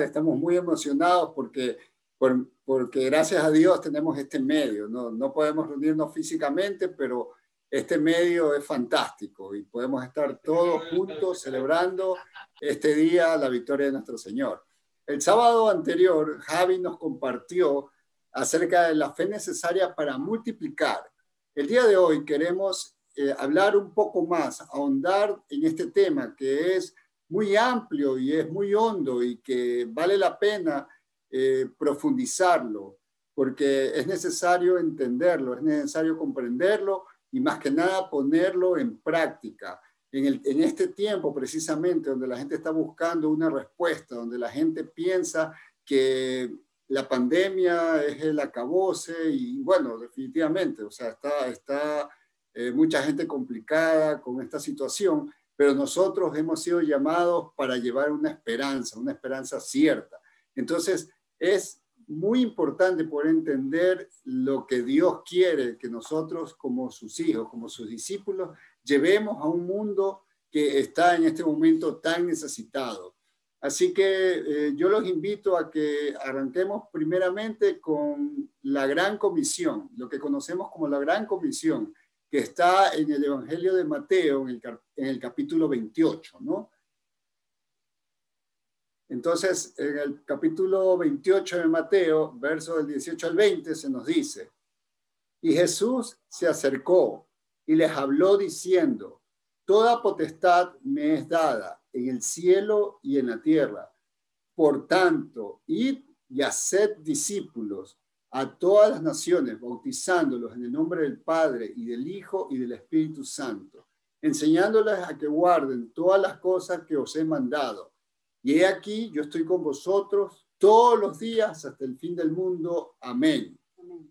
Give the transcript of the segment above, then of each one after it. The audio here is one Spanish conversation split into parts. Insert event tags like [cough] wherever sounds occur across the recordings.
Estamos muy emocionados porque, porque gracias a Dios tenemos este medio. No, no podemos reunirnos físicamente, pero este medio es fantástico y podemos estar todos juntos celebrando este día la victoria de nuestro Señor. El sábado anterior, Javi nos compartió acerca de la fe necesaria para multiplicar. El día de hoy queremos eh, hablar un poco más, ahondar en este tema que es muy amplio y es muy hondo y que vale la pena eh, profundizarlo, porque es necesario entenderlo, es necesario comprenderlo y más que nada ponerlo en práctica. En, el, en este tiempo precisamente donde la gente está buscando una respuesta, donde la gente piensa que la pandemia es el acabose y bueno, definitivamente, o sea, está, está eh, mucha gente complicada con esta situación, pero nosotros hemos sido llamados para llevar una esperanza, una esperanza cierta. Entonces, es muy importante poder entender lo que Dios quiere que nosotros como sus hijos, como sus discípulos, llevemos a un mundo que está en este momento tan necesitado. Así que eh, yo los invito a que arranquemos primeramente con la gran comisión, lo que conocemos como la gran comisión, que está en el Evangelio de Mateo, en el, capítulo 28, ¿no? Entonces, en el capítulo 28 de Mateo, verso del 18 al 20, se nos dice, y Jesús se acercó y les habló diciendo, Toda potestad me es dada en el cielo y en la tierra. Por tanto, id y haced discípulos a todas las naciones, bautizándolos en el nombre del Padre y del Hijo y del Espíritu Santo, enseñándoles a que guarden todas las cosas que os he mandado. Y he aquí, yo estoy con vosotros todos los días hasta el fin del mundo. Amén.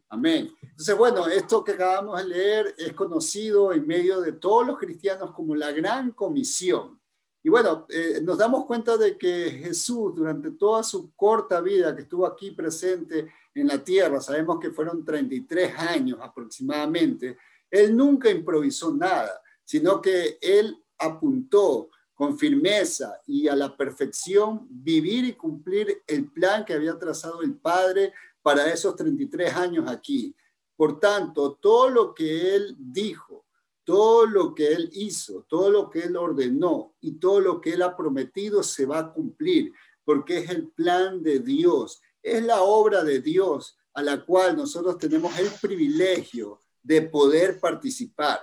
Amén. Entonces, bueno, esto que acabamos de leer es conocido en medio de todos los cristianos como la gran comisión. Y bueno, eh, nos damos cuenta de que Jesús, durante toda su corta vida que estuvo aquí presente en la tierra, sabemos que fueron 33 años aproximadamente, él nunca improvisó nada, sino que él apuntó con firmeza y a la perfección vivir y cumplir el plan que había trazado el Padre para esos 33 años aquí. Por tanto, todo lo que él dijo, todo lo que él hizo, todo lo que él ordenó y todo lo que él ha prometido se va a cumplir, porque es el plan de Dios es la obra de Dios a la cual nosotros tenemos el privilegio de poder participar.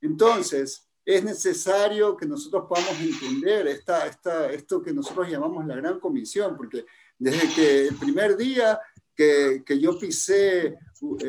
Entonces, es necesario que nosotros podamos entender esta, esta, esto que nosotros llamamos la gran comisión, porque desde que el primer día que, yo pisé eh,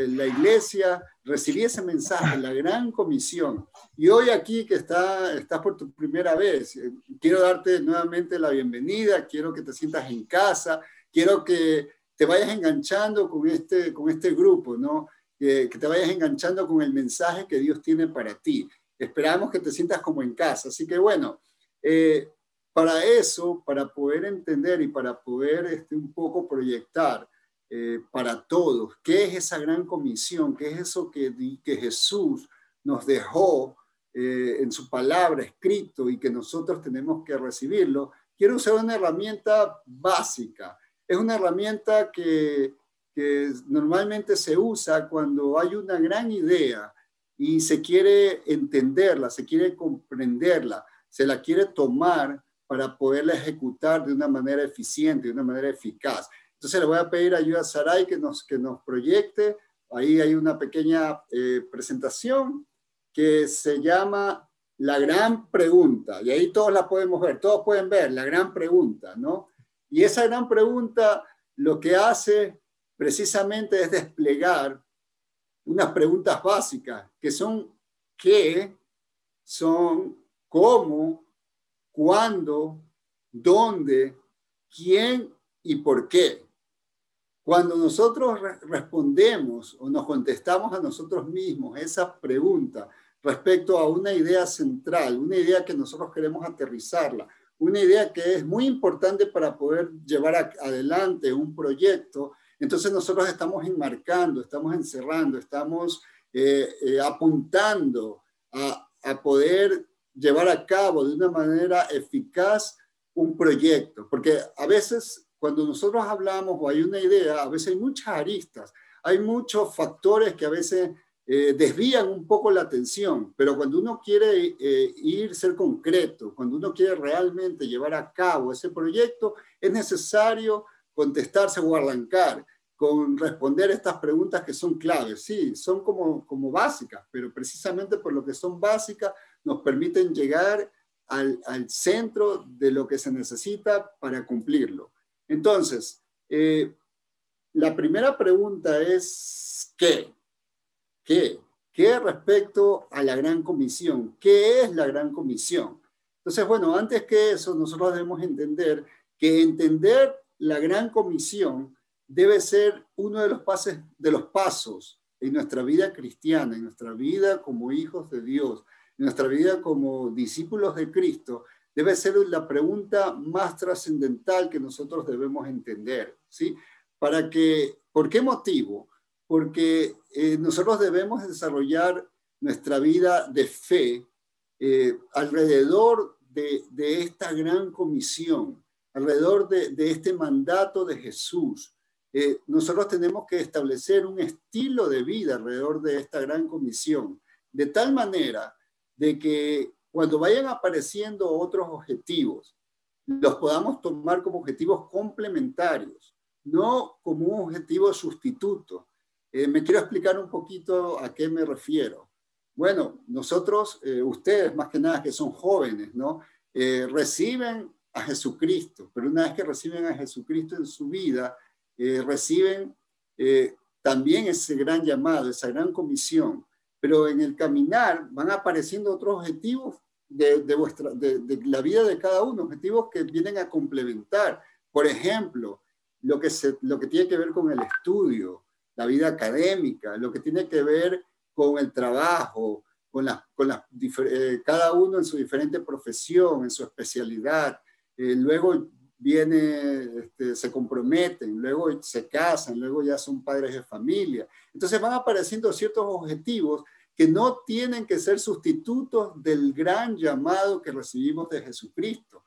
la iglesia, recibí ese mensaje, la gran comisión. Y hoy aquí que está, estás por tu primera vez, eh, quiero darte nuevamente la bienvenida, quiero que te sientas en casa, quiero que te vayas enganchando con este, con este grupo, ¿no? que te vayas enganchando con el mensaje que Dios tiene para ti. Esperamos que te sientas como en casa. Así que bueno, eh, para eso, para poder entender y para poder este, un poco proyectar eh, para todos. Qué es esa gran comisión, qué es eso que, que Jesús nos dejó eh, en su palabra escrito y que nosotros tenemos que recibirlo, quiero usar una herramienta básica. Es una herramienta que, normalmente se usa cuando hay una gran idea y se quiere entenderla, se quiere comprenderla, se la quiere tomar para poderla ejecutar de una manera eficiente, de una manera eficaz. Entonces le voy a pedir ayuda a Saray que nos, que nos proyecte. Ahí hay una pequeña eh, presentación que se llama La Gran Pregunta. Y ahí todos la podemos ver, todos pueden ver la gran pregunta, ¿no? Y esa gran pregunta lo que hace precisamente es desplegar unas preguntas básicas que son qué, son cómo, cuándo, dónde, quién y por qué. Cuando nosotros respondemos o nos contestamos a nosotros mismos esas preguntas respecto a una idea central, una idea que nosotros queremos aterrizarla, una idea que es muy importante para poder llevar adelante un proyecto. Entonces nosotros estamos enmarcando, estamos encerrando, estamos eh, eh, apuntando a, a poder llevar a cabo de una manera eficaz un proyecto, porque a veces cuando nosotros hablamos o hay una idea, a veces hay muchas aristas, hay muchos factores que a veces eh, desvían un poco la atención, pero cuando uno quiere eh, ir, ser concreto, cuando uno quiere realmente llevar a cabo ese proyecto, es necesario contestarse o arrancar con responder estas preguntas que son claves. Sí, son como, como básicas, pero precisamente por lo que son básicas nos permiten llegar al, al centro de lo que se necesita para cumplirlo. Entonces, eh, la primera pregunta es ¿qué? ¿Qué? ¿Qué respecto a la gran comisión? ¿Qué es la gran comisión? Entonces, bueno, antes que eso, nosotros debemos entender que entender la gran comisión debe ser uno de los, pases, de los pasos en nuestra vida cristiana, en nuestra vida como hijos de Dios, en nuestra vida como discípulos de Cristo, debe ser la pregunta más trascendental que nosotros debemos entender, ¿sí? Para que, ¿por qué motivo? Porque eh, nosotros debemos desarrollar nuestra vida de fe eh, alrededor de, de, esta gran comisión, alrededor de, de este mandato de Jesús, eh, nosotros tenemos que establecer un estilo de vida alrededor de esta gran comisión, de tal manera de que cuando vayan apareciendo otros objetivos, los podamos tomar como objetivos complementarios, no como un objetivo sustituto. Eh, me quiero explicar un poquito a qué me refiero. Bueno, nosotros, eh, ustedes más que nada que son jóvenes, ¿no? reciben a Jesucristo, pero una vez que reciben a Jesucristo en su vida, eh, reciben eh, también ese gran llamado, esa gran comisión, pero en el caminar van apareciendo otros objetivos de, vuestra, de, la vida de cada uno, objetivos que vienen a complementar. Por ejemplo, lo que, se, lo que tiene que ver con el estudio, la vida académica, lo que tiene que ver con el trabajo, con, las, con las, eh, cada uno en su diferente profesión, en su especialidad. luego viene, este, se comprometen, luego se casan, luego ya son padres de familia. Entonces van apareciendo ciertos objetivos que no tienen que ser sustitutos del gran llamado que recibimos de Jesucristo.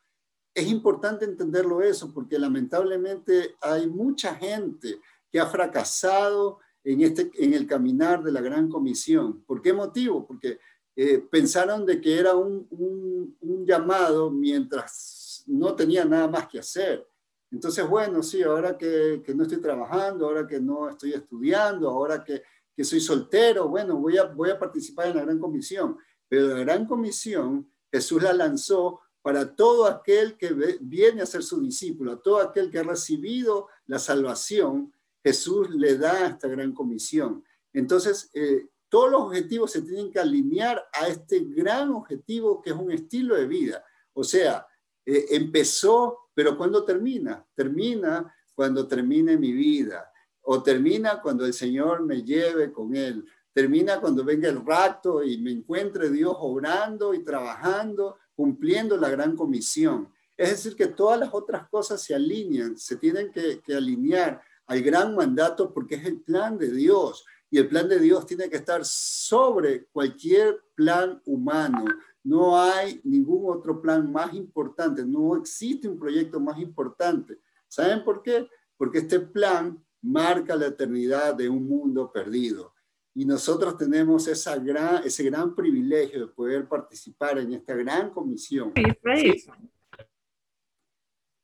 Es importante entenderlo eso porque lamentablemente hay mucha gente que ha fracasado en, este, en el caminar de la gran comisión. ¿Por qué motivo? Porque eh, pensaron de que era un, un, un llamado mientras no tenía nada más que hacer. Entonces, bueno, sí, ahora que, no estoy trabajando, ahora que no estoy estudiando, ahora que, soy soltero, bueno, voy a, voy a participar en la gran comisión. Pero la gran comisión Jesús la lanzó para todo aquel que viene a ser su discípulo, a todo aquel que ha recibido la salvación, Jesús le da esta gran comisión. Entonces, eh, todos los objetivos se tienen que alinear a este gran objetivo que es un estilo de vida. O sea, eh, empezó, pero ¿cuándo termina? Termina cuando termine mi vida, o termina cuando el Señor me lleve con Él, termina cuando venga el rato y me encuentre Dios obrando y trabajando, cumpliendo la gran comisión. Es decir, que todas las otras cosas se alinean, se tienen que, que alinear al gran mandato porque es el plan de Dios y el plan de Dios tiene que estar sobre cualquier plan humano, no hay ningún otro plan más importante, no existe un proyecto más importante. ¿Saben por qué? Porque este plan marca la eternidad de un mundo perdido. Y nosotros tenemos esa gran, ese gran privilegio de poder participar en esta gran comisión.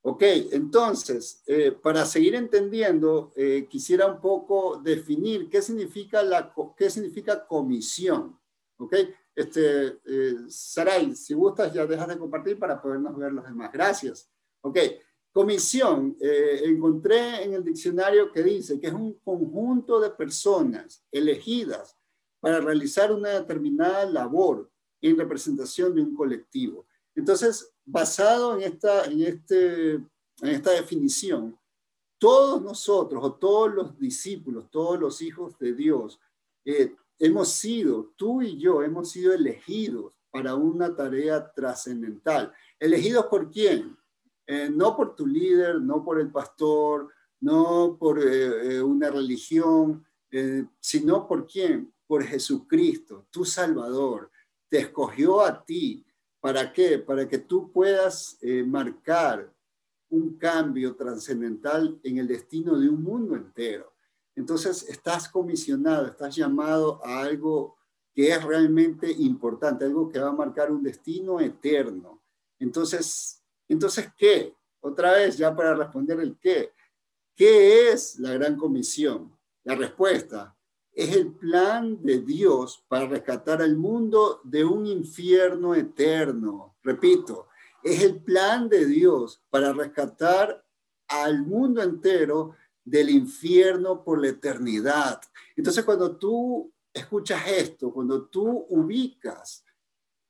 Ok, entonces, eh, para seguir entendiendo, eh, quisiera un poco definir qué significa, la, qué significa comisión. Ok, este, eh, Saray, si gustas, ya dejas de compartir para podernos ver los demás. Gracias. Ok, comisión. Eh, encontré en el diccionario que dice que es un conjunto de personas elegidas para realizar una determinada labor en representación de un colectivo. Entonces, basado en esta, en este, en esta definición, todos nosotros o todos los discípulos, todos los hijos de Dios, eh, hemos sido, tú y yo, hemos sido elegidos para una tarea trascendental. ¿Elegidos por quién? Eh, no por tu líder, no por el pastor, no por eh, eh, una religión, sino por quién? Por Jesucristo, tu Salvador. Te escogió a ti. ¿Para qué? Para que tú puedas marcar un cambio trascendental en el destino de un mundo entero. Entonces, estás comisionado, estás llamado a algo que es realmente importante, algo que va a marcar un destino eterno. Entonces, entonces ¿qué? Otra vez, ya para responder el qué. ¿Qué es la gran comisión? La respuesta es el plan de Dios para rescatar al mundo de un infierno eterno. Repito, es el plan de Dios para rescatar al mundo entero del infierno por la eternidad. Entonces, cuando tú escuchas esto, cuando tú ubicas,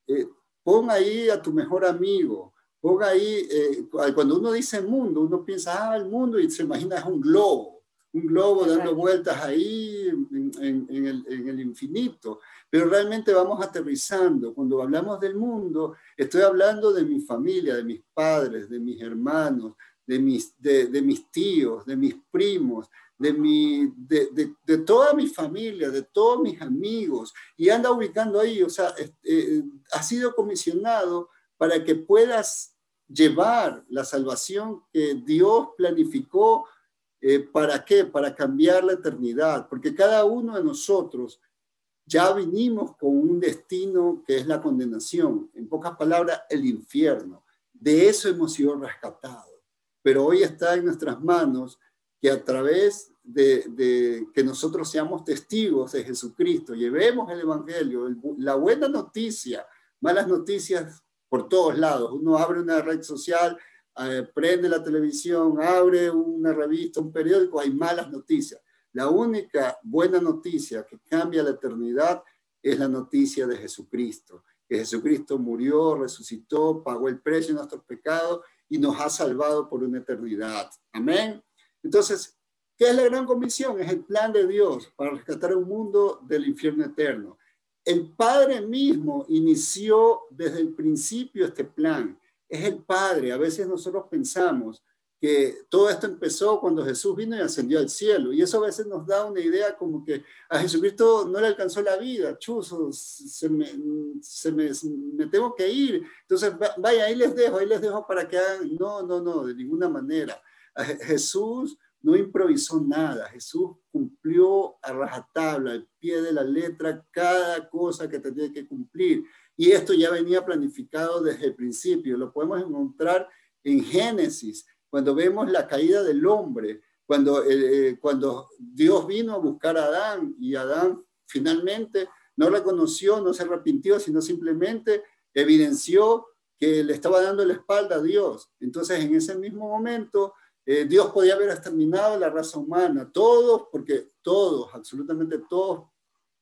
eh, pon ahí a tu mejor amigo, pon ahí, eh, cuando uno dice mundo, uno piensa, ah, el mundo, y se imagina es un globo, un globo dando vueltas ahí en, el, en el infinito. Pero realmente vamos aterrizando. Cuando hablamos del mundo, estoy hablando de mi familia, de mis padres, de mis hermanos, de mis, de, mis tíos, de mis primos, de, mi, de, de, toda mi familia, de todos mis amigos, y anda ubicando ahí, o sea, eh, ha sido comisionado para que puedas llevar la salvación que Dios planificó. Eh, ¿Para qué? Para cambiar la eternidad, porque cada uno de nosotros ya vinimos con un destino que es la condenación, en pocas palabras, el infierno. De eso hemos sido rescatados pero hoy está en nuestras manos que a través de, que nosotros seamos testigos de Jesucristo, llevemos el Evangelio, la buena noticia, malas noticias por todos lados. Uno abre una red social, eh, prende la televisión, abre una revista, un periódico, hay malas noticias. La única buena noticia que cambia la eternidad es la noticia de Jesucristo, que Jesucristo murió, resucitó, pagó el precio de nuestros pecados y nos ha salvado por una eternidad. Amén. Entonces, ¿qué es la gran comisión? Es el plan de Dios para rescatar un mundo del infierno eterno. El Padre mismo inició desde el principio este plan. Es el Padre. A veces nosotros pensamos que todo esto empezó cuando Jesús vino y ascendió al cielo. Y eso a veces nos da una idea como que a Jesucristo no le alcanzó la vida, chuzo, se me, se me, me tengo que ir. Entonces, vaya, ahí les dejo, ahí les dejo para que hagan. No, no, no, de ninguna manera. Jesús no improvisó nada. Jesús cumplió a rajatabla, al pie de la letra, cada cosa que tenía que cumplir. Y esto ya venía planificado desde el principio. Lo podemos encontrar en Génesis cuando vemos la caída del hombre, cuando, eh, eh, cuando Dios vino a buscar a Adán y Adán finalmente no reconoció, no se arrepintió, sino simplemente evidenció que le estaba dando la espalda a Dios. Entonces, en ese mismo momento, eh, Dios podía haber exterminado la raza humana, todos, porque todos, absolutamente todos,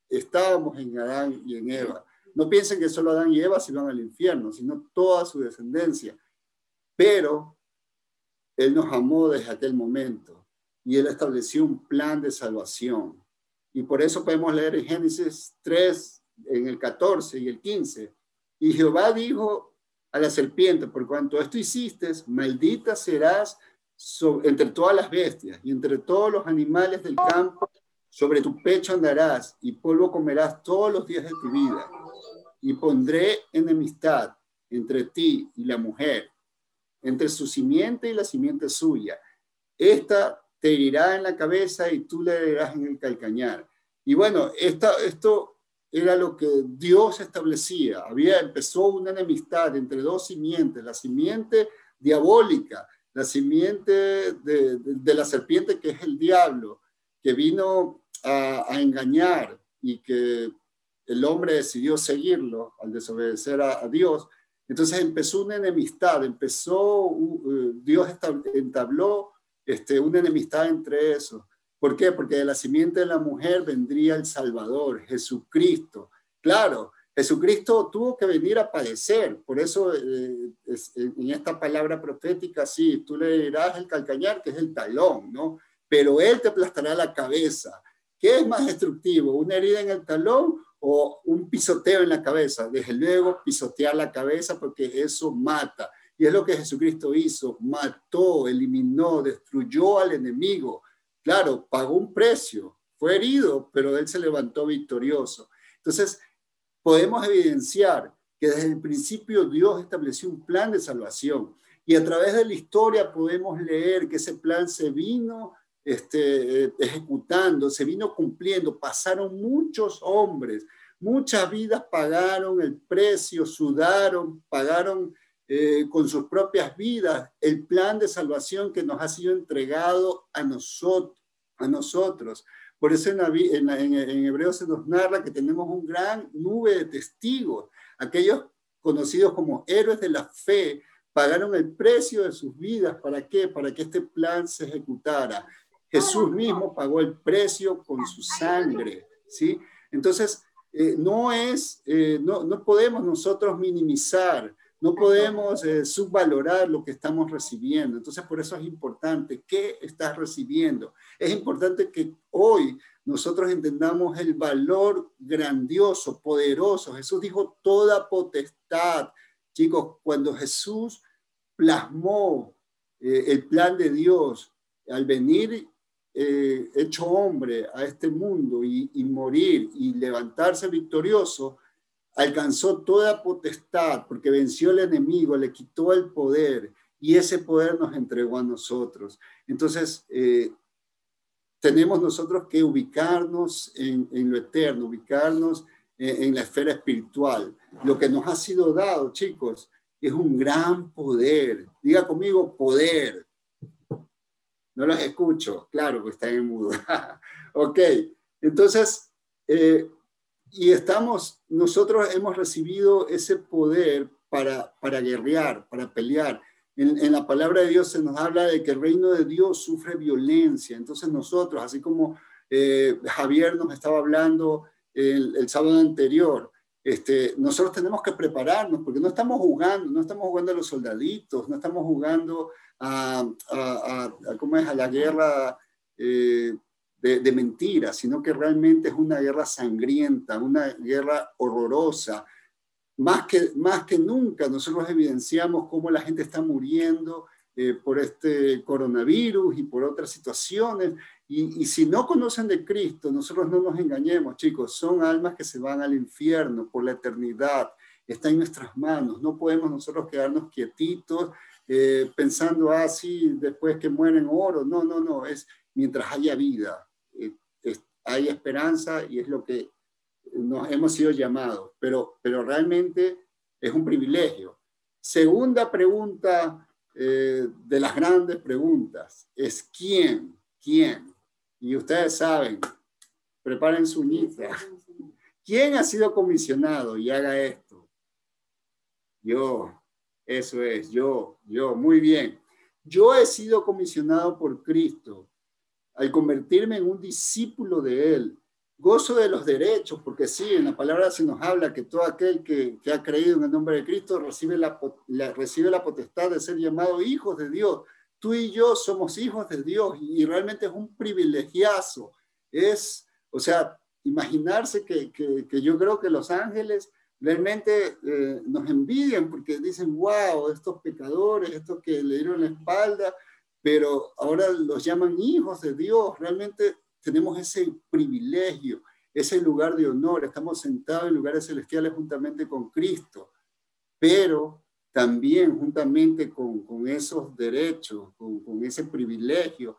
estábamos en Adán y en Eva. No piensen que solo Adán y Eva se van al infierno, sino toda su descendencia. Pero él nos amó desde aquel momento y Él estableció un plan de salvación. Y por eso podemos leer en Génesis 3, en el 14 y el 15. Y Jehová dijo a la serpiente, por cuanto esto hiciste, maldita serás entre todas las bestias y entre todos los animales del campo, sobre tu pecho andarás y polvo comerás todos los días de tu vida. Y pondré enemistad entre ti y la mujer entre su simiente y la simiente suya. Esta te herirá en la cabeza y tú le herirás en el calcañar. Y bueno, esta, esto era lo que Dios establecía. Había, empezó una enemistad entre dos simientes, la simiente diabólica, la simiente de, la serpiente que es el diablo, que vino a, engañar y que el hombre decidió seguirlo al desobedecer a Dios entonces empezó una enemistad, empezó, uh, Dios entabló este, una enemistad entre esos. ¿Por qué? Porque de la simiente de la mujer vendría el Salvador, Jesucristo. Claro, Jesucristo tuvo que venir a padecer, por eso eh, en esta palabra profética, sí, tú le dirás el calcañar, que es el talón, ¿no? Pero Él te aplastará la cabeza. ¿Qué es más destructivo, una herida en el talón o un pisoteo en la cabeza. Desde luego, pisotear la cabeza porque eso mata. Y es lo que Jesucristo hizo, mató, eliminó, destruyó al enemigo. Claro, pagó un precio, fue herido, pero él se levantó victorioso. Entonces, podemos evidenciar que desde el principio Dios estableció un plan de salvación. Y a través de la historia podemos leer que ese plan se vino este, ejecutando, se vino cumpliendo, pasaron muchos hombres, muchas vidas pagaron el precio, sudaron, pagaron eh, con sus propias vidas el plan de salvación que nos ha sido entregado a nosotros. A nosotros. Por eso en, en, en, Hebreo se nos narra que tenemos un gran nube de testigos, aquellos conocidos como héroes de la fe, pagaron el precio de sus vidas. ¿Para qué? Para que este plan se ejecutara. Jesús mismo pagó el precio con su sangre, ¿sí? Entonces, eh, no es, eh, no, no, podemos nosotros minimizar, no podemos eh, subvalorar lo que estamos recibiendo. Entonces, por eso es importante, ¿qué estás recibiendo? Es importante que hoy nosotros entendamos el valor grandioso, poderoso. Jesús dijo toda potestad. Chicos, cuando Jesús plasmó el plan de Dios al venir eh, hecho hombre a este mundo y, morir y levantarse victorioso, alcanzó toda potestad porque venció al enemigo, le quitó el poder y ese poder nos entregó a nosotros. Entonces, eh, tenemos nosotros que ubicarnos en, lo eterno, ubicarnos en, en, la esfera espiritual. Lo que nos ha sido dado, chicos, es un gran poder. Diga conmigo, poder. No los escucho, claro que está en mudo. [laughs] ok, entonces, eh, y estamos, nosotros hemos recibido ese poder para, para guerrear, para pelear. En, la palabra de Dios se nos habla de que el reino de Dios sufre violencia. Entonces nosotros, así como eh, Javier nos estaba hablando el, el sábado anterior, este, nosotros tenemos que prepararnos porque no estamos jugando, no estamos jugando a los soldaditos, no estamos jugando a, ¿cómo es? a la guerra eh, de, mentiras, sino que realmente es una guerra sangrienta, una guerra horrorosa. Más que, más que nunca nosotros evidenciamos cómo la gente está muriendo eh, por este coronavirus y por otras situaciones. Y, si no conocen de Cristo, nosotros no nos engañemos, chicos, son almas que se van al infierno por la eternidad. Está en nuestras manos. No podemos nosotros quedarnos quietitos eh, pensando así ah, después que mueren oro. No, no, no, es mientras haya vida, hay esperanza y es lo que nos hemos sido llamados, pero, pero realmente es un privilegio. Segunda pregunta eh, de las grandes preguntas es ¿quién? ¿Quién? Y ustedes saben, preparen su uñita. ¿Quién ha sido comisionado y haga esto? Yo, eso es, yo, yo, muy bien. Yo he sido comisionado por Cristo al convertirme en un discípulo de Él. Gozo de los derechos, porque sí, en la palabra se nos habla que todo aquel que, ha creído en el nombre de Cristo recibe la, recibe la potestad de ser llamado hijos de Dios. Tú y yo somos hijos de Dios y, realmente es un privilegiazo. Es, o sea, imaginarse que, que yo creo que los ángeles realmente eh, nos envidian porque dicen, wow, estos pecadores, estos que le dieron la espalda, pero ahora los llaman hijos de Dios. Realmente tenemos ese privilegio, ese lugar de honor. Estamos sentados en lugares celestiales juntamente con Cristo, pero también juntamente con, con esos derechos, con, con ese privilegio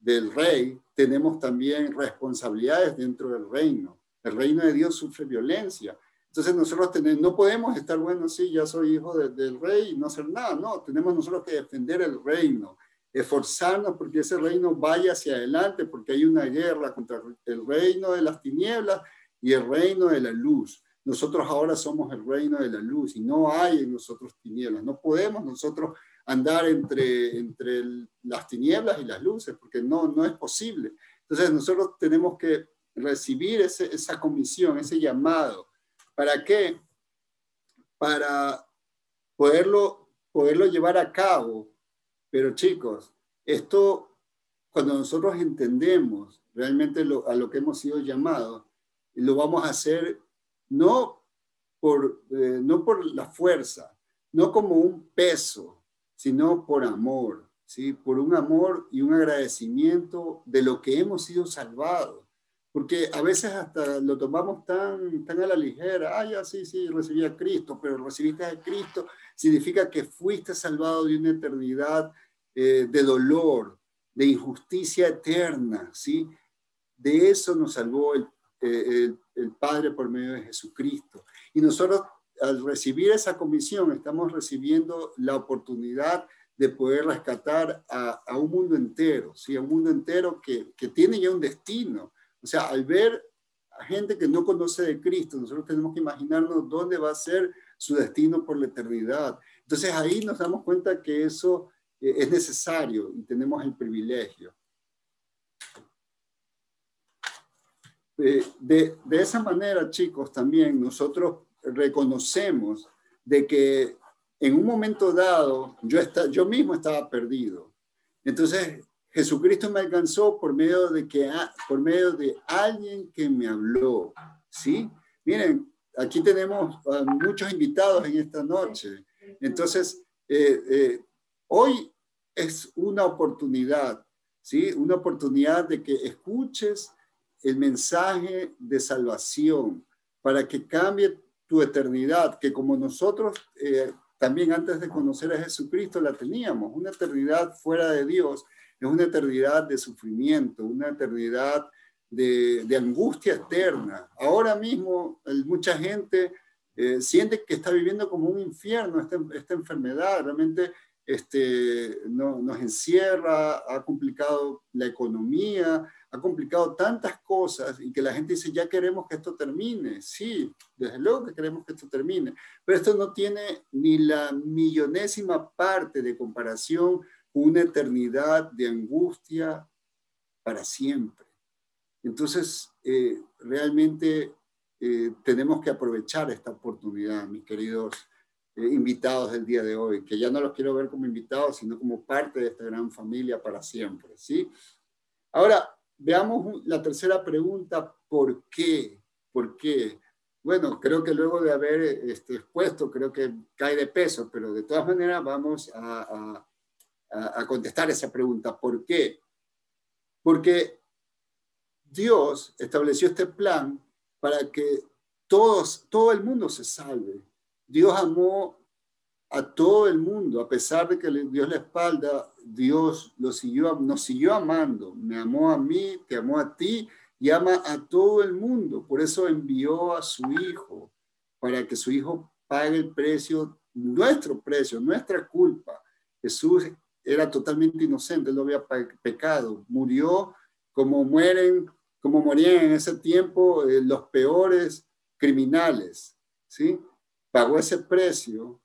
del rey, tenemos también responsabilidades dentro del reino. El reino de Dios sufre violencia entonces nosotros tenemos, no podemos estar, bueno, sí, ya soy hijo del rey y no hacer nada, no, tenemos nosotros que defender el reino, esforzarnos porque ese reino vaya hacia adelante, porque hay una guerra contra el reino de las tinieblas y el reino de la luz. Nosotros ahora somos el reino de la luz y no hay en nosotros tinieblas. No podemos nosotros andar entre, entre las tinieblas y las luces porque no, no es posible. Entonces nosotros tenemos que recibir ese, esa comisión, ese llamado ¿Para qué? Para poderlo, poderlo llevar a cabo. Pero chicos, esto, cuando nosotros entendemos realmente a lo que hemos sido llamados, lo vamos a hacer no por, eh, no por la fuerza, no como un peso, sino por amor, ¿sí? por un amor y un agradecimiento de lo que hemos sido salvados porque a veces hasta lo tomamos tan, tan a la ligera, ah, ya sí, sí, recibí a Cristo, pero recibiste a Cristo significa que fuiste salvado de una eternidad eh, de dolor, de injusticia eterna, ¿sí? De eso nos salvó el, eh, el, Padre por medio de Jesucristo. Y nosotros al recibir esa comisión estamos recibiendo la oportunidad de poder rescatar a, a un mundo entero, ¿sí? a un mundo entero que, que tiene ya un destino, o sea, al ver a gente que no conoce de Cristo, nosotros tenemos que imaginarnos dónde va a ser su destino por la eternidad. Entonces ahí nos damos cuenta que eso eh, es necesario y tenemos el privilegio. Eh, de, de, esa manera, chicos, también nosotros reconocemos de que en un momento dado yo, está, yo mismo estaba perdido. Entonces, Jesucristo me alcanzó por medio de que por medio de alguien que me habló, ¿sí? Miren, aquí tenemos muchos invitados en esta noche. Entonces, eh, eh, hoy es una oportunidad, ¿sí? Una oportunidad de que escuches el mensaje de salvación para que cambie tu eternidad, que como nosotros eh, también antes de conocer a Jesucristo la teníamos, una eternidad fuera de Dios es una eternidad de sufrimiento, una eternidad de, angustia eterna. Ahora mismo mucha gente eh, siente que está viviendo como un infierno esta, esta enfermedad, realmente este, no, nos encierra, ha complicado la economía, ha complicado tantas cosas y que la gente dice, ya queremos que esto termine. Sí, desde luego que queremos que esto termine, pero esto no tiene ni la millonésima parte de comparación una eternidad de angustia para siempre. Entonces, eh, realmente eh, tenemos que aprovechar esta oportunidad, mis queridos eh, invitados del día de hoy, que ya no los quiero ver como invitados, sino como parte de esta gran familia para siempre, ¿sí? Ahora, veamos la tercera pregunta, ¿por qué? ¿Por qué? Bueno, creo que luego de haber este, expuesto, creo que cae de peso, pero de todas maneras vamos a a, contestar esa pregunta. ¿Por qué? Porque Dios estableció este plan para que todos, todo el mundo se salve. Dios amó a todo el mundo, a pesar de que Dios la espalda, Dios lo siguió, nos siguió amando. Me amó a mí, te amó a ti y ama a todo el mundo. Por eso envió a su Hijo, para que su Hijo pague el precio, nuestro precio, nuestra culpa. Jesús era totalmente inocente, no había pecado, murió como mueren, como morían en ese tiempo eh, los peores criminales, ¿sí? Pagó ese precio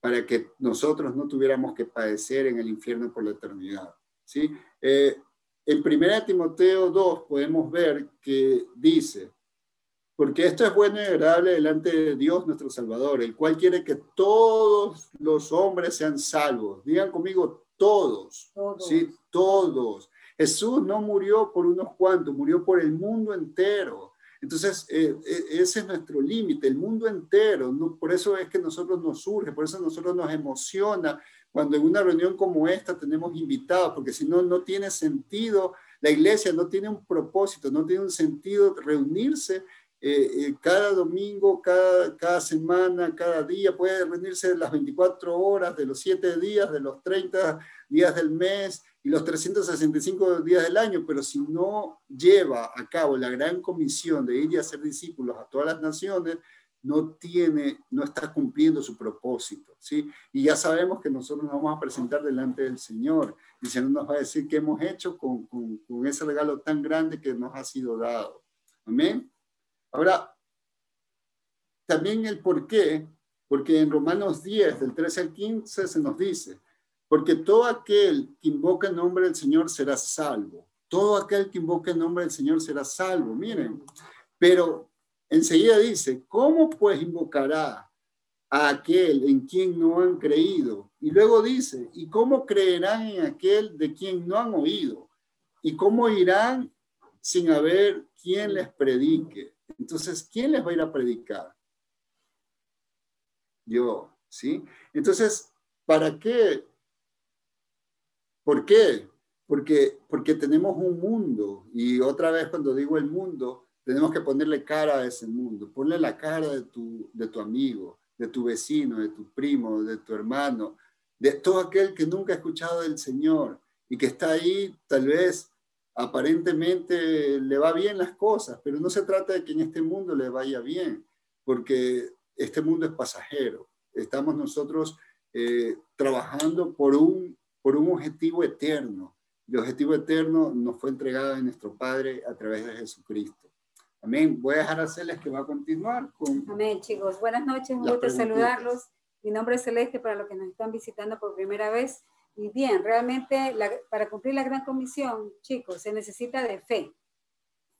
para que nosotros no tuviéramos que padecer en el infierno por la eternidad, ¿sí? Eh, en 1 Timoteo 2 podemos ver que dice, porque esto es bueno y agradable delante de Dios nuestro Salvador, el cual quiere que todos los hombres sean salvos. Digan conmigo, todos, ¿sí? Todos. Jesús no murió por unos cuantos, murió por el mundo entero. Entonces, eh, eh, ese es nuestro límite, el mundo entero. ¿no? Por eso es que nosotros nos surge, por eso nosotros nos emociona cuando en una reunión como esta tenemos invitados, porque si no, no tiene sentido, la iglesia no tiene un propósito, no tiene un sentido reunirse eh, cada domingo, cada, cada semana, cada día, puede reunirse las 24 horas de los 7 días, de los 30 días del mes y los 365 días del año, pero si no lleva a cabo la gran comisión de ir y hacer discípulos a todas las naciones, no tiene, no está cumpliendo su propósito, ¿sí? Y ya sabemos que nosotros nos vamos a presentar delante del Señor, y el Señor nos va a decir qué hemos hecho con, con, con ese regalo tan grande que nos ha sido dado. Amén. Ahora, también el por qué, porque en Romanos 10, del 13 al 15, se nos dice, porque todo aquel que invoca el nombre del Señor será salvo. Todo aquel que invoca el nombre del Señor será salvo. Miren, pero enseguida dice, ¿cómo pues invocará a aquel en quien no han creído? Y luego dice, ¿y cómo creerán en aquel de quien no han oído? ¿Y cómo irán sin haber quien les predique? Entonces, ¿quién les va a ir a predicar? Yo, ¿sí? Entonces, ¿para qué? ¿Por qué? porque, porque tenemos un mundo y otra vez cuando digo el mundo, tenemos que ponerle cara a ese mundo, ponle la cara de tu, de tu amigo, de tu vecino, de tu primo, de tu hermano, de todo aquel que nunca ha escuchado del Señor y que está ahí tal vez aparentemente le va bien las cosas, pero no se trata de que en este mundo le vaya bien, porque este mundo es pasajero. Estamos nosotros eh, trabajando por un, por un objetivo eterno. El objetivo eterno nos fue entregado a nuestro Padre a través de Jesucristo. Amén. Voy a dejar a Celeste que va a continuar con... Amén, chicos. Buenas noches, un gusto saludarlos. Mi nombre es Celeste para los que nos están visitando por primera vez. Y bien, realmente para cumplir la gran comisión, chicos, se necesita de fe.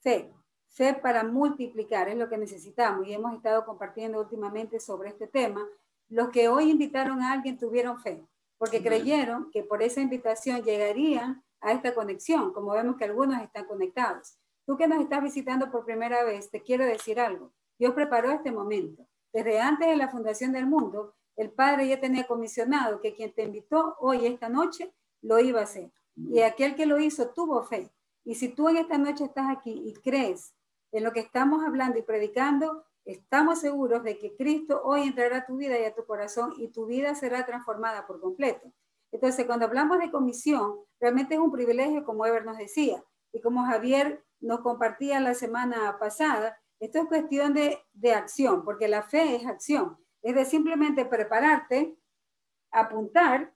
Fe. Fe para multiplicar es lo que necesitamos y hemos estado compartiendo últimamente sobre este tema. Los que hoy invitaron a alguien tuvieron fe, porque creyeron que por esa invitación llegarían a esta conexión, como vemos que algunos están conectados. Tú que nos estás visitando por primera vez, te quiero decir algo. Dios preparó este momento. Desde antes de la fundación del mundo, el Padre ya tenía comisionado que quien te invitó hoy, esta noche, lo iba a hacer. Y aquel que lo hizo tuvo fe. Y si tú en esta noche estás aquí y crees en lo que estamos hablando y predicando, estamos seguros de que Cristo hoy entrará a tu vida y a tu corazón y tu vida será transformada por completo. Entonces, cuando hablamos de comisión, realmente es un privilegio, como Ever nos decía, y como Javier nos compartía la semana pasada, esto es cuestión de, de acción, porque la fe es acción es de simplemente prepararte, apuntar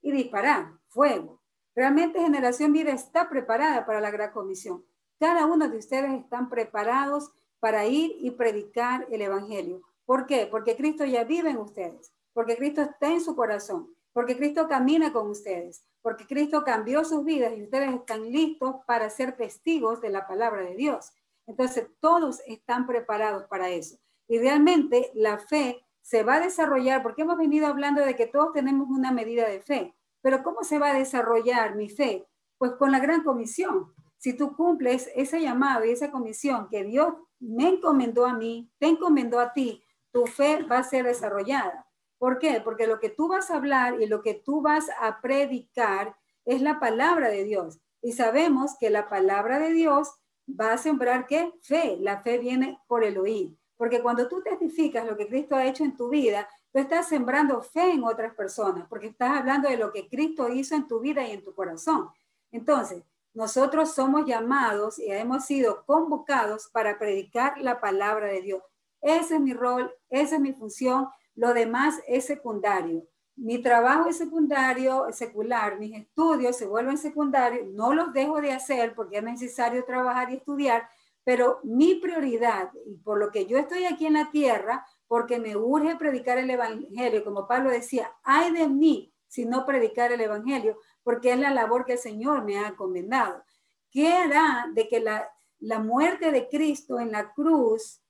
y disparar, fuego. Realmente Generación Vida está preparada para la gran comisión. Cada uno de ustedes están preparados para ir y predicar el Evangelio. ¿Por qué? Porque Cristo ya vive en ustedes, porque Cristo está en su corazón, porque Cristo camina con ustedes, porque Cristo cambió sus vidas y ustedes están listos para ser testigos de la palabra de Dios. Entonces, todos están preparados para eso. Y realmente la fe se va a desarrollar, porque hemos venido hablando de que todos tenemos una medida de fe, pero ¿cómo se va a desarrollar mi fe? Pues con la gran comisión. Si tú cumples ese llamado y esa comisión que Dios me encomendó a mí, te encomendó a ti, tu fe va a ser desarrollada. ¿Por qué? Porque lo que tú vas a hablar y lo que tú vas a predicar es la palabra de Dios. Y sabemos que la palabra de Dios va a sembrar qué? Fe. La fe viene por el oír. Porque cuando tú testificas lo que Cristo ha hecho en tu vida, tú estás sembrando fe en otras personas, porque estás hablando de lo que Cristo hizo en tu vida y en tu corazón. Entonces, nosotros somos llamados y hemos sido convocados para predicar la palabra de Dios. Ese es mi rol, esa es mi función. Lo demás es secundario. Mi trabajo es secundario, es secular, mis estudios se vuelven secundarios, no los dejo de hacer porque es necesario trabajar y estudiar, pero mi prioridad, y por lo que yo estoy aquí en la tierra, porque me urge predicar el Evangelio, como Pablo decía, hay de mí si no predicar el Evangelio, porque es la labor que el Señor me ha encomendado. ¿Qué hará de que la, la muerte de Cristo en la cruz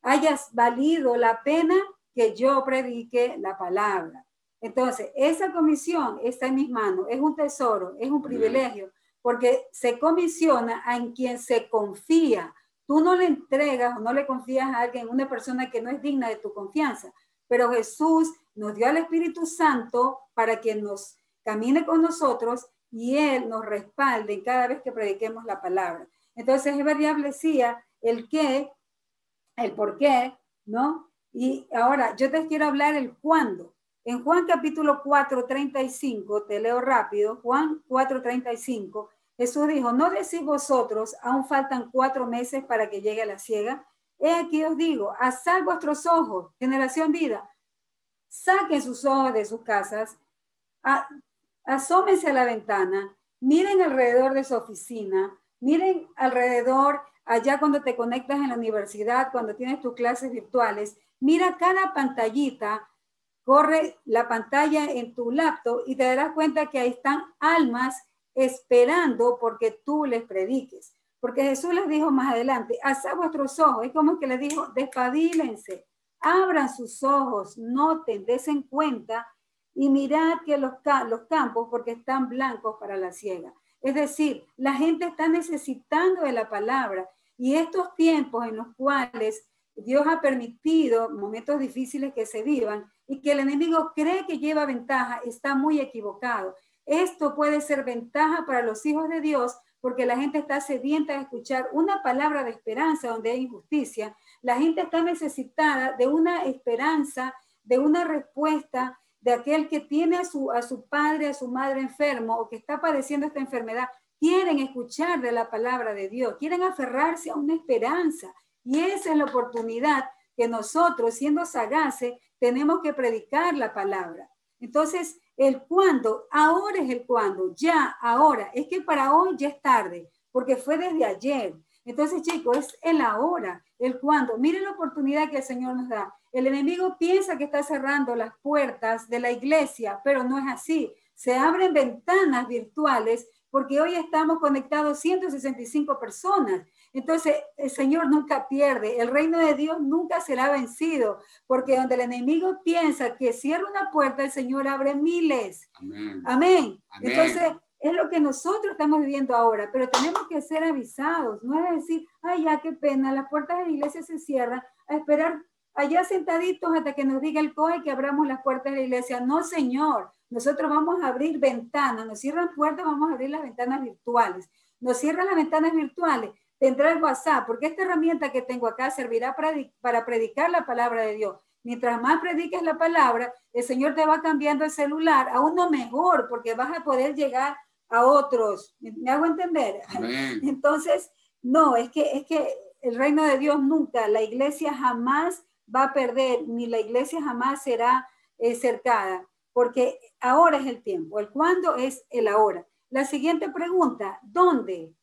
haya valido la pena que yo predique la palabra? Entonces, esa comisión está en mis manos, es un tesoro, es un privilegio, porque se comisiona a en quien se confía. Tú no le entregas o no le confías a alguien, una persona que no es digna de tu confianza, pero Jesús nos dio al Espíritu Santo para que nos camine con nosotros y Él nos respalde cada vez que prediquemos la palabra. Entonces es decía el qué, el por qué, ¿no? Y ahora yo te quiero hablar el cuándo. En Juan capítulo 4, 35, te leo rápido, Juan 4, 35, Jesús dijo, no decís vosotros, aún faltan cuatro meses para que llegue la ciega. He aquí os digo, asad vuestros ojos, generación vida, saquen sus ojos de sus casas, asómense a la ventana, miren alrededor de su oficina, miren alrededor allá cuando te conectas en la universidad, cuando tienes tus clases virtuales, mira cada pantallita corre la pantalla en tu laptop y te darás cuenta que ahí están almas esperando porque tú les prediques. Porque Jesús les dijo más adelante, haz vuestros ojos. Es como que les dijo, despabilense, abran sus ojos, noten, desen cuenta y mirad que los, los campos, porque están blancos para la ciega. Es decir, la gente está necesitando de la palabra y estos tiempos en los cuales Dios ha permitido momentos difíciles que se vivan y que el enemigo cree que lleva ventaja, está muy equivocado. Esto puede ser ventaja para los hijos de Dios porque la gente está sedienta de escuchar una palabra de esperanza donde hay injusticia. La gente está necesitada de una esperanza, de una respuesta de aquel que tiene a su, a su padre, a su madre enfermo o que está padeciendo esta enfermedad. Quieren escuchar de la palabra de Dios, quieren aferrarse a una esperanza. Y esa es la oportunidad que nosotros, siendo sagaces, tenemos que predicar la palabra. Entonces, el cuándo, ahora es el cuándo, ya, ahora. Es que para hoy ya es tarde, porque fue desde ayer. Entonces, chicos, es el ahora, el cuándo. Miren la oportunidad que el Señor nos da. El enemigo piensa que está cerrando las puertas de la iglesia, pero no es así. Se abren ventanas virtuales porque hoy estamos conectados 165 personas entonces, el Señor nunca pierde, el reino de Dios nunca será vencido, porque donde el enemigo piensa que cierra una puerta, el Señor abre miles. Amén. Entonces, es lo que nosotros estamos viviendo ahora, pero tenemos que ser avisados, no es decir, ay, ya qué pena, las puertas de la iglesia se cierran, a esperar allá sentaditos hasta que nos diga el COE que abramos las puertas de la iglesia. No, Señor, nosotros vamos a abrir ventanas, nos cierran puertas, vamos a abrir las ventanas virtuales. Nos cierran las ventanas virtuales, tendrá el WhatsApp, porque esta herramienta que tengo acá servirá para, para predicar la palabra de Dios. Mientras más prediques la palabra, el Señor te va cambiando el celular a uno mejor, porque vas a poder llegar a otros. ¿Me hago entender? [laughs] Entonces, no, es que, es que el reino de Dios nunca, la iglesia jamás va a perder, ni la iglesia jamás será eh, cercada, porque ahora es el tiempo, el cuándo es el ahora. La siguiente pregunta, ¿dónde?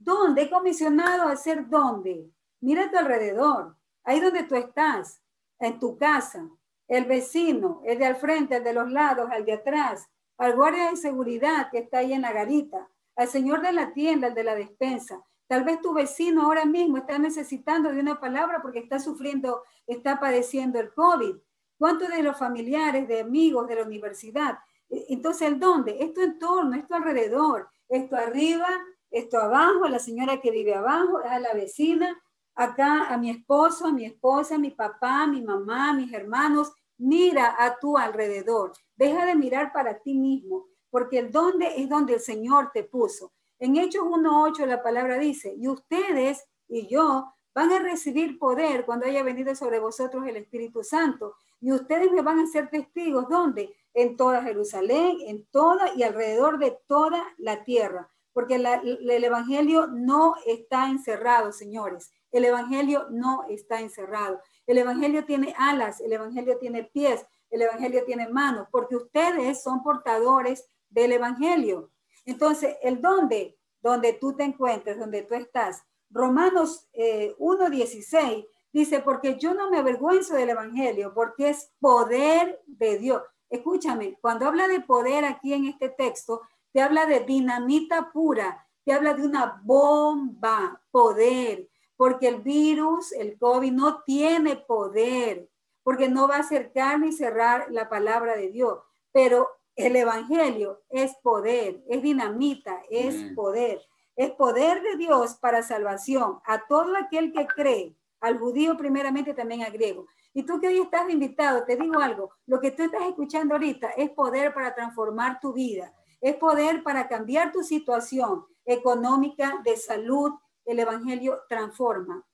¿Dónde? He comisionado a hacer dónde. Mira tu alrededor, ahí donde tú estás, en tu casa, el vecino, el de al frente, el de los lados, el de atrás, al guardia de seguridad que está ahí en la garita, al señor de la tienda, el de la despensa. Tal vez tu vecino ahora mismo está necesitando de una palabra porque está sufriendo, está padeciendo el COVID. ¿Cuántos de los familiares, de amigos de la universidad? E, entonces, ¿el dónde? Es tu entorno, es tu alrededor, esto arriba, esto abajo, a la señora que vive abajo, a la vecina, acá a mi esposo, a mi esposa, a mi papá, a mi mamá, a mis hermanos. Mira a tu alrededor. Deja de mirar para ti mismo, porque el dónde es donde el Señor te puso. En Hechos 1.8 la palabra dice, y ustedes y yo van a recibir poder cuando haya venido sobre vosotros el Espíritu Santo. Y ustedes me van a ser testigos, ¿dónde? En toda Jerusalén, en toda y alrededor de toda la tierra porque el Evangelio no está encerrado, señores. El Evangelio no está encerrado. El Evangelio tiene alas, el Evangelio tiene pies, el Evangelio tiene manos, porque ustedes son portadores del Evangelio. Entonces, ¿el dónde? Donde tú te encuentres, donde tú estás. Romanos 1.16 eh, dice, porque yo no me avergüenzo del Evangelio, porque es poder de Dios. Escúchame, cuando habla de poder aquí en este texto, te habla de dinamita pura, te habla de una bomba, poder, porque el virus, el COVID no tiene poder, porque no va a acercar ni cerrar la palabra de Dios, pero el Evangelio es poder, es dinamita, es poder, es poder de Dios para salvación. A todo aquel que cree, al judío primeramente, también al griego. Y tú que hoy estás invitado, te digo algo, lo que tú estás escuchando ahorita es poder para transformar tu vida es poder para cambiar tu situación económica, de salud. El Evangelio transforma,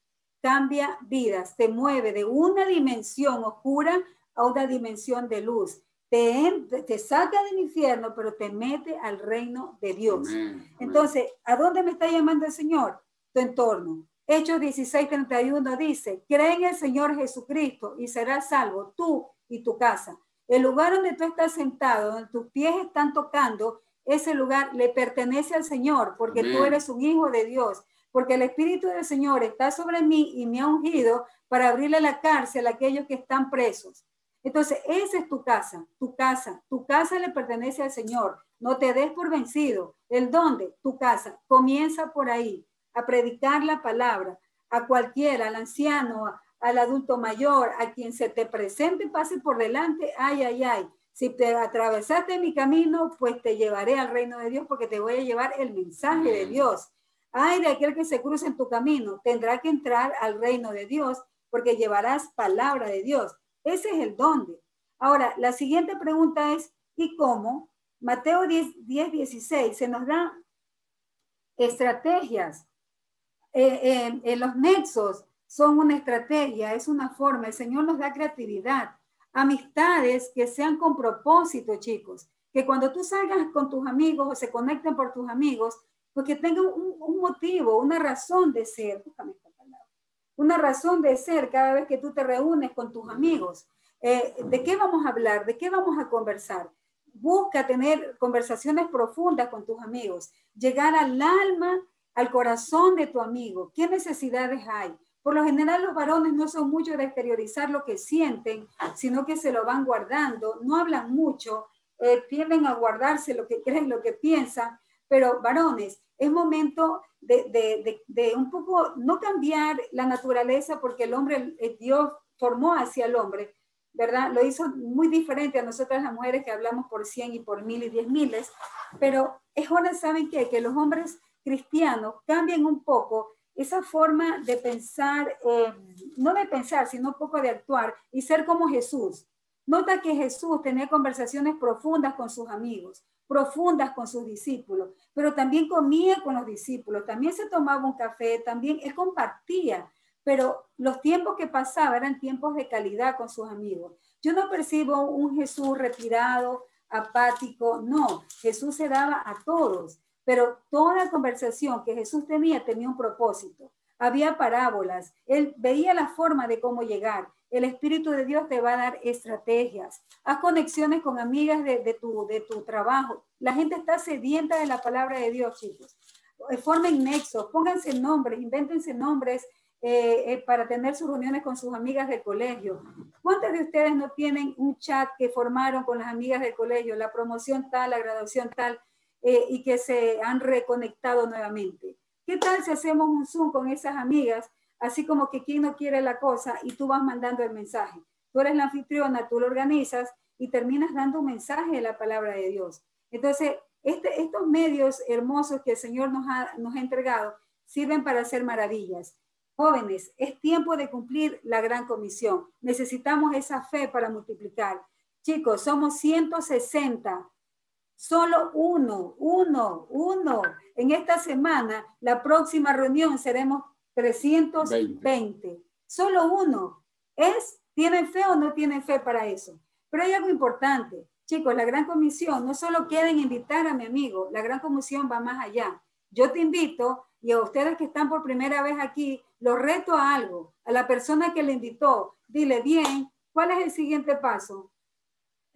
cambia vidas, te mueve de una dimensión oscura a una dimensión de luz. Te, te saca del infierno, pero te mete al reino de Dios. Entonces, ¿a dónde me está llamando el Señor? Tu entorno. Hechos 16, 31 dice, cree en el Señor Jesucristo y serás salvo tú y tu casa. El lugar donde tú estás sentado, donde tus pies están tocando, ese lugar le pertenece al Señor, porque tú eres un hijo de Dios, porque el Espíritu del Señor está sobre mí y me ha ungido para abrirle la cárcel a aquellos que están presos. Entonces, esa es tu casa, tu casa, tu casa le pertenece al Señor. No te des por vencido. ¿El dónde? Tu casa. Comienza por ahí, a predicar la palabra a cualquiera, al anciano, al adulto mayor, a quien se te presente, pase por delante, ay, ay, ay. Si te atravesaste mi camino, pues te llevaré al reino de Dios porque te voy a llevar el mensaje de Dios. Ay de aquel que se cruce en tu camino, tendrá que entrar al reino de Dios porque llevarás palabra de Dios. Ese es el dónde. Ahora, la siguiente pregunta es, ¿y cómo? Mateo 10, 10 16 se nos da estrategias. Eh, eh, los nexos son una estrategia, es una forma. El Señor nos da creatividad. Amistades que sean con propósito, chicos. Que cuando tú salgas con tus amigos o se conecten por tus amigos, pues tengan un, motivo, una razón de ser. Una razón de ser cada vez que tú te reúnes con tus amigos. Eh, ¿De qué vamos a hablar? ¿De qué vamos a conversar? Busca tener conversaciones profundas con tus amigos, llegar al alma, al corazón de tu amigo. ¿Qué necesidades hay? Por lo general los varones no son muchos de exteriorizar lo que sienten, sino que se lo van guardando, no hablan mucho, eh, tienden a guardarse lo que [laughs] creen, lo que piensan, pero varones, es momento de, un poco no cambiar la naturaleza porque el hombre, Dios formó hacia el hombre, ¿verdad? Lo hizo muy diferente a nosotras las mujeres que hablamos por cien y por mil y diez miles, pero es hora, ¿saben qué? Que los hombres cristianos cambien un poco esa forma de pensar, eh, no de pensar, sino un poco de actuar y ser como Jesús. Nota que Jesús tenía conversaciones profundas con sus amigos, profundas con sus discípulos, pero también comía con los discípulos, también se tomaba un café, también él compartía, pero los tiempos que pasaba eran tiempos de calidad con sus amigos. Yo no percibo un Jesús retirado, apático, no, Jesús se daba a todos pero toda conversación que Jesús tenía tenía un propósito. Había parábolas, él veía la forma de cómo llegar. El Espíritu de Dios te va a dar estrategias. Haz conexiones con amigas de, tu, de tu trabajo. La gente está sedienta de la palabra de Dios, chicos. Eh, formen nexos, pónganse nombres, invéntense nombres eh, eh, para tener sus reuniones con sus amigas del colegio. ¿Cuántas de ustedes no tienen un chat que formaron con las amigas del colegio, la promoción tal, la graduación tal? Eh, y que se han reconectado nuevamente. ¿Qué tal si hacemos un Zoom con esas amigas, así como que quien no quiere la cosa y tú vas mandando el mensaje? Tú eres la anfitriona, tú lo organizas y terminas dando un mensaje de la palabra de Dios. Entonces, este, estos medios hermosos que el Señor nos ha, nos ha entregado sirven para hacer maravillas. Jóvenes, es tiempo de cumplir la gran comisión. Necesitamos esa fe para multiplicar. Chicos, somos 160 Solo uno, uno, uno. En esta semana, la próxima reunión seremos 320. Solo uno. ¿Es? ¿Tienen fe o no tienen fe para eso? Pero hay algo importante. Chicos, la gran comisión no solo queda en invitar a mi amigo, la gran comisión va más allá. Yo te invito y a ustedes que están por primera vez aquí, los reto a algo. A la persona que le invitó, dile bien, ¿cuál es el siguiente paso?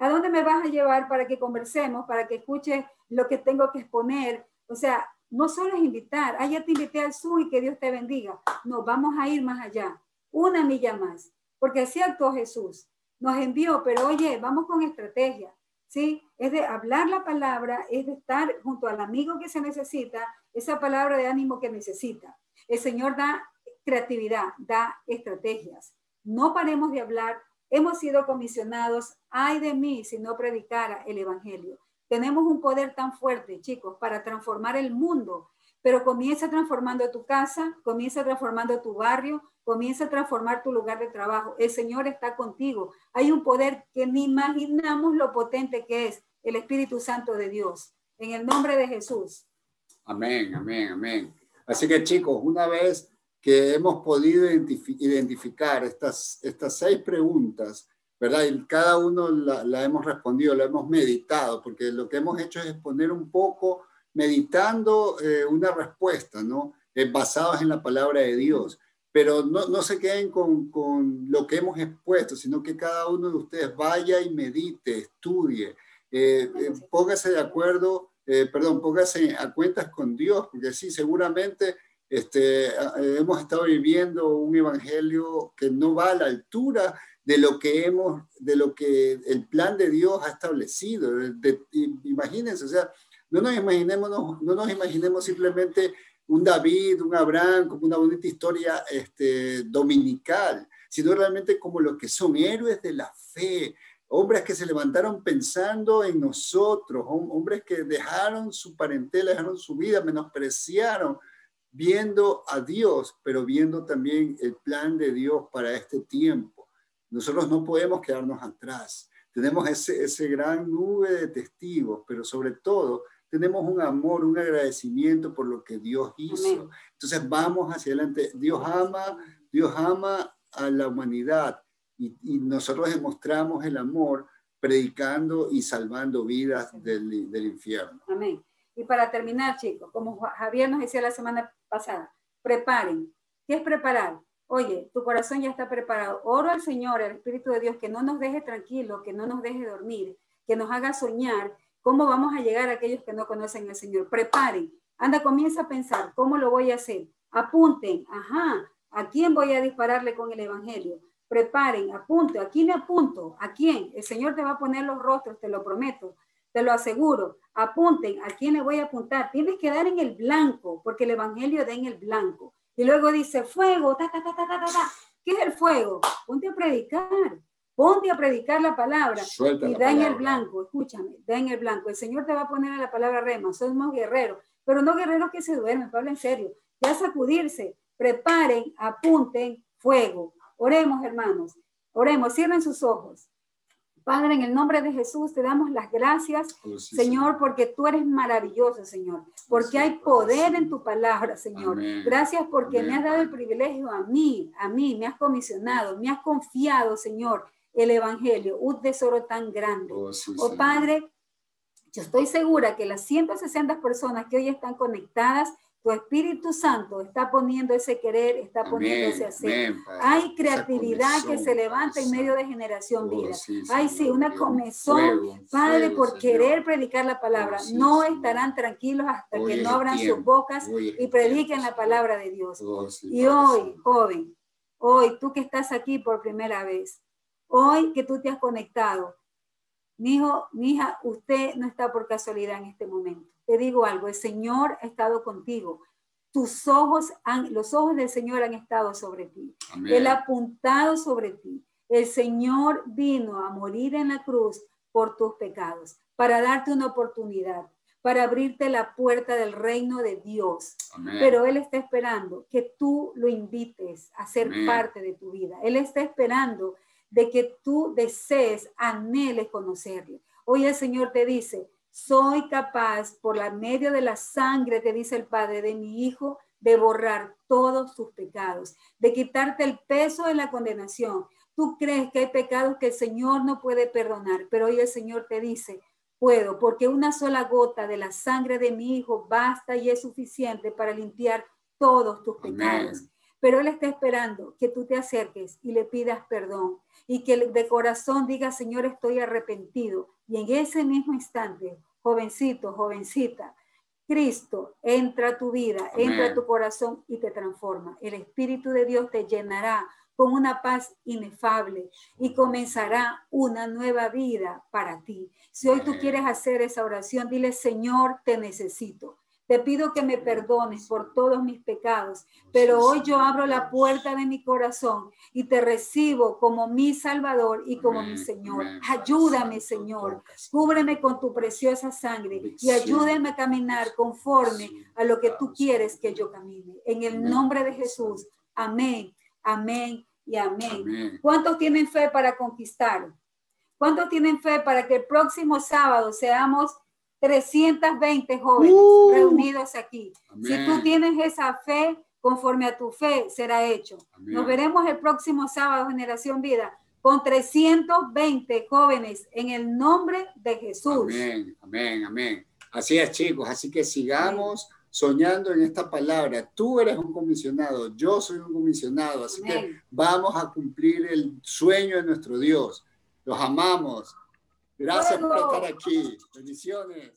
¿A dónde me vas a llevar para que conversemos, para que escuches lo que tengo que exponer? O sea, no solo es invitar, ah, te invité al Zoom y que Dios te bendiga. No, vamos a ir más allá, una milla más, porque así actuó Jesús. Nos envió, pero oye, vamos con estrategia, ¿sí? Es de hablar la palabra, es de estar junto al amigo que se necesita, esa palabra de ánimo que necesita. El Señor da creatividad, da estrategias. No paremos de hablar, Hemos sido comisionados, ay de mí si no predicara el Evangelio. Tenemos un poder tan fuerte, chicos, para transformar el mundo, pero comienza transformando tu casa, comienza transformando tu barrio, comienza a transformar tu lugar de trabajo. El Señor está contigo. Hay un poder que ni imaginamos lo potente que es el Espíritu Santo de Dios. En el nombre de Jesús. Amén, amén, amén. Así que chicos, una vez que hemos podido identificar estas, estas seis preguntas, ¿verdad? Y cada uno la, hemos respondido, la hemos meditado, porque lo que hemos hecho es poner un poco, meditando eh, una respuesta, ¿no? Eh, basadas en la palabra de Dios. Pero no, no se queden con, con, lo que hemos expuesto, sino que cada uno de ustedes vaya y medite, estudie, eh, póngase de acuerdo, perdón, póngase a cuentas con Dios, porque sí, seguramente este, hemos estado viviendo un evangelio que no va a la altura de lo que hemos, de lo que el plan de Dios ha establecido. imagínense, o sea, no nos imaginemos, no, nos imaginemos simplemente un David, un Abraham, como una bonita historia este, dominical, sino realmente como los que son héroes de la fe, hombres que se levantaron pensando en nosotros, hombres que dejaron su parentela, dejaron su vida, menospreciaron viendo a Dios, pero viendo también el plan de Dios para este tiempo. Nosotros no podemos quedarnos atrás. tenemos ese, ese gran nube de testigos, pero sobre todo tenemos un amor, un agradecimiento por lo que Dios hizo. Entonces vamos hacia adelante. Dios ama, Dios ama a la humanidad y, nosotros demostramos el amor predicando y salvando vidas del, del infierno. Amén. Y para terminar, chicos, como Javier nos decía la semana pasada, preparen. ¿Qué es preparar? Oye, tu corazón ya está preparado. Oro al Señor, al Espíritu de Dios, que no nos deje tranquilo, que no nos deje dormir, que nos haga soñar ¿Cómo vamos a llegar a aquellos que no conocen al Señor? Preparen. Anda, comienza a pensar, ¿cómo lo voy a hacer? Apunten, ajá, ¿a quién voy a dispararle con el Evangelio? Preparen, apunten, ¿a quién le apunto? ¿A quién? El Señor te va a poner los rostros, te lo prometo, te lo aseguro. Apunten, ¿a quién le voy a apuntar? Tienes que dar en el blanco, porque el Evangelio da en el blanco. Y luego dice, fuego, ta, ta, ta, ta, ta, ta. ¿Qué es el fuego? Ponte a predicar. Ponte a predicar la palabra y da en el blanco, escúchame, da en el blanco. El Señor te va a poner a la palabra rema, somos guerreros, pero no guerreros que se duermen, Pablo, en serio. Ya sacudirse, preparen, apunten fuego. Oremos, hermanos, oremos, cierren sus ojos. Padre, en el nombre de Jesús te damos las gracias, oh, Señor, porque tú eres maravilloso, Señor, porque hay poder en tu palabra, Señor. Gracias porque me has dado el privilegio a mí, a mí, me has comisionado, me has confiado, Señor, el Evangelio, un tesoro tan grande. Oh, oh Padre, yo estoy segura que las 160 personas que hoy están conectadas, tu Espíritu Santo está poniendo ese querer, está poniendo ese hacer. Hay creatividad que se levanta en medio de generación oh, vida. Hay sí, una comezón, Padre, por querer predicar la palabra. Oh, no estarán tranquilos hasta que no abran sus bocas y prediquen la palabra de Dios. y hoy, joven, hoy tú que estás aquí por primera vez, Hoy que tú te has conectado, mi hijo, mi hija, usted no está por casualidad en este momento. Te digo algo, el Señor ha estado contigo. Tus ojos, han, los ojos del Señor han estado sobre ti. Él ha apuntado sobre ti. El Señor vino a morir en la cruz por tus pecados, para darte una oportunidad, para abrirte la puerta del reino de Dios. Pero Él está esperando que tú lo invites a ser parte de tu vida. Él está esperando de que tú desees, anheles conocerle. Hoy el Señor te dice, soy capaz por la medio de la sangre, te dice el Padre de mi Hijo, de borrar todos tus pecados, de quitarte el peso de la condenación. Tú crees que hay pecados que el Señor no puede perdonar, pero hoy el Señor te dice, puedo, porque una sola gota de la sangre de mi Hijo basta y es suficiente para limpiar todos tus pecados. Pero Él está esperando que tú te acerques y le pidas perdón y que de corazón diga, Señor, estoy arrepentido. Y en ese mismo instante, jovencito, jovencita, Cristo entra a tu vida, entra a tu corazón y te transforma. El Espíritu de Dios te llenará con una paz inefable y comenzará una nueva vida para ti. Si hoy tú quieres hacer esa oración, dile, Señor, te necesito. Te pido que me perdones por todos mis pecados, pero hoy yo abro la puerta de mi corazón y te recibo como mi Salvador y como mi Señor. Ayúdame, Señor. Cúbreme con tu preciosa sangre y ayúdame a caminar conforme a lo que tú quieres que yo camine. En el nombre de Jesús. Amén, amén y amén. ¿Cuántos tienen fe para conquistar? ¿Cuántos tienen fe para que el próximo sábado seamos 320 jóvenes uh. reunidos aquí. Si tú tienes esa fe, conforme a tu fe será hecho. Nos veremos el próximo sábado, Generación Vida, con 320 jóvenes en el nombre de Jesús. Amén, amén, amén. Así es, chicos. Así que sigamos soñando en esta palabra. Tú eres un comisionado, yo soy un comisionado. Así que vamos a cumplir el sueño de nuestro Dios. Los amamos. Gracias por estar aquí. Bendiciones.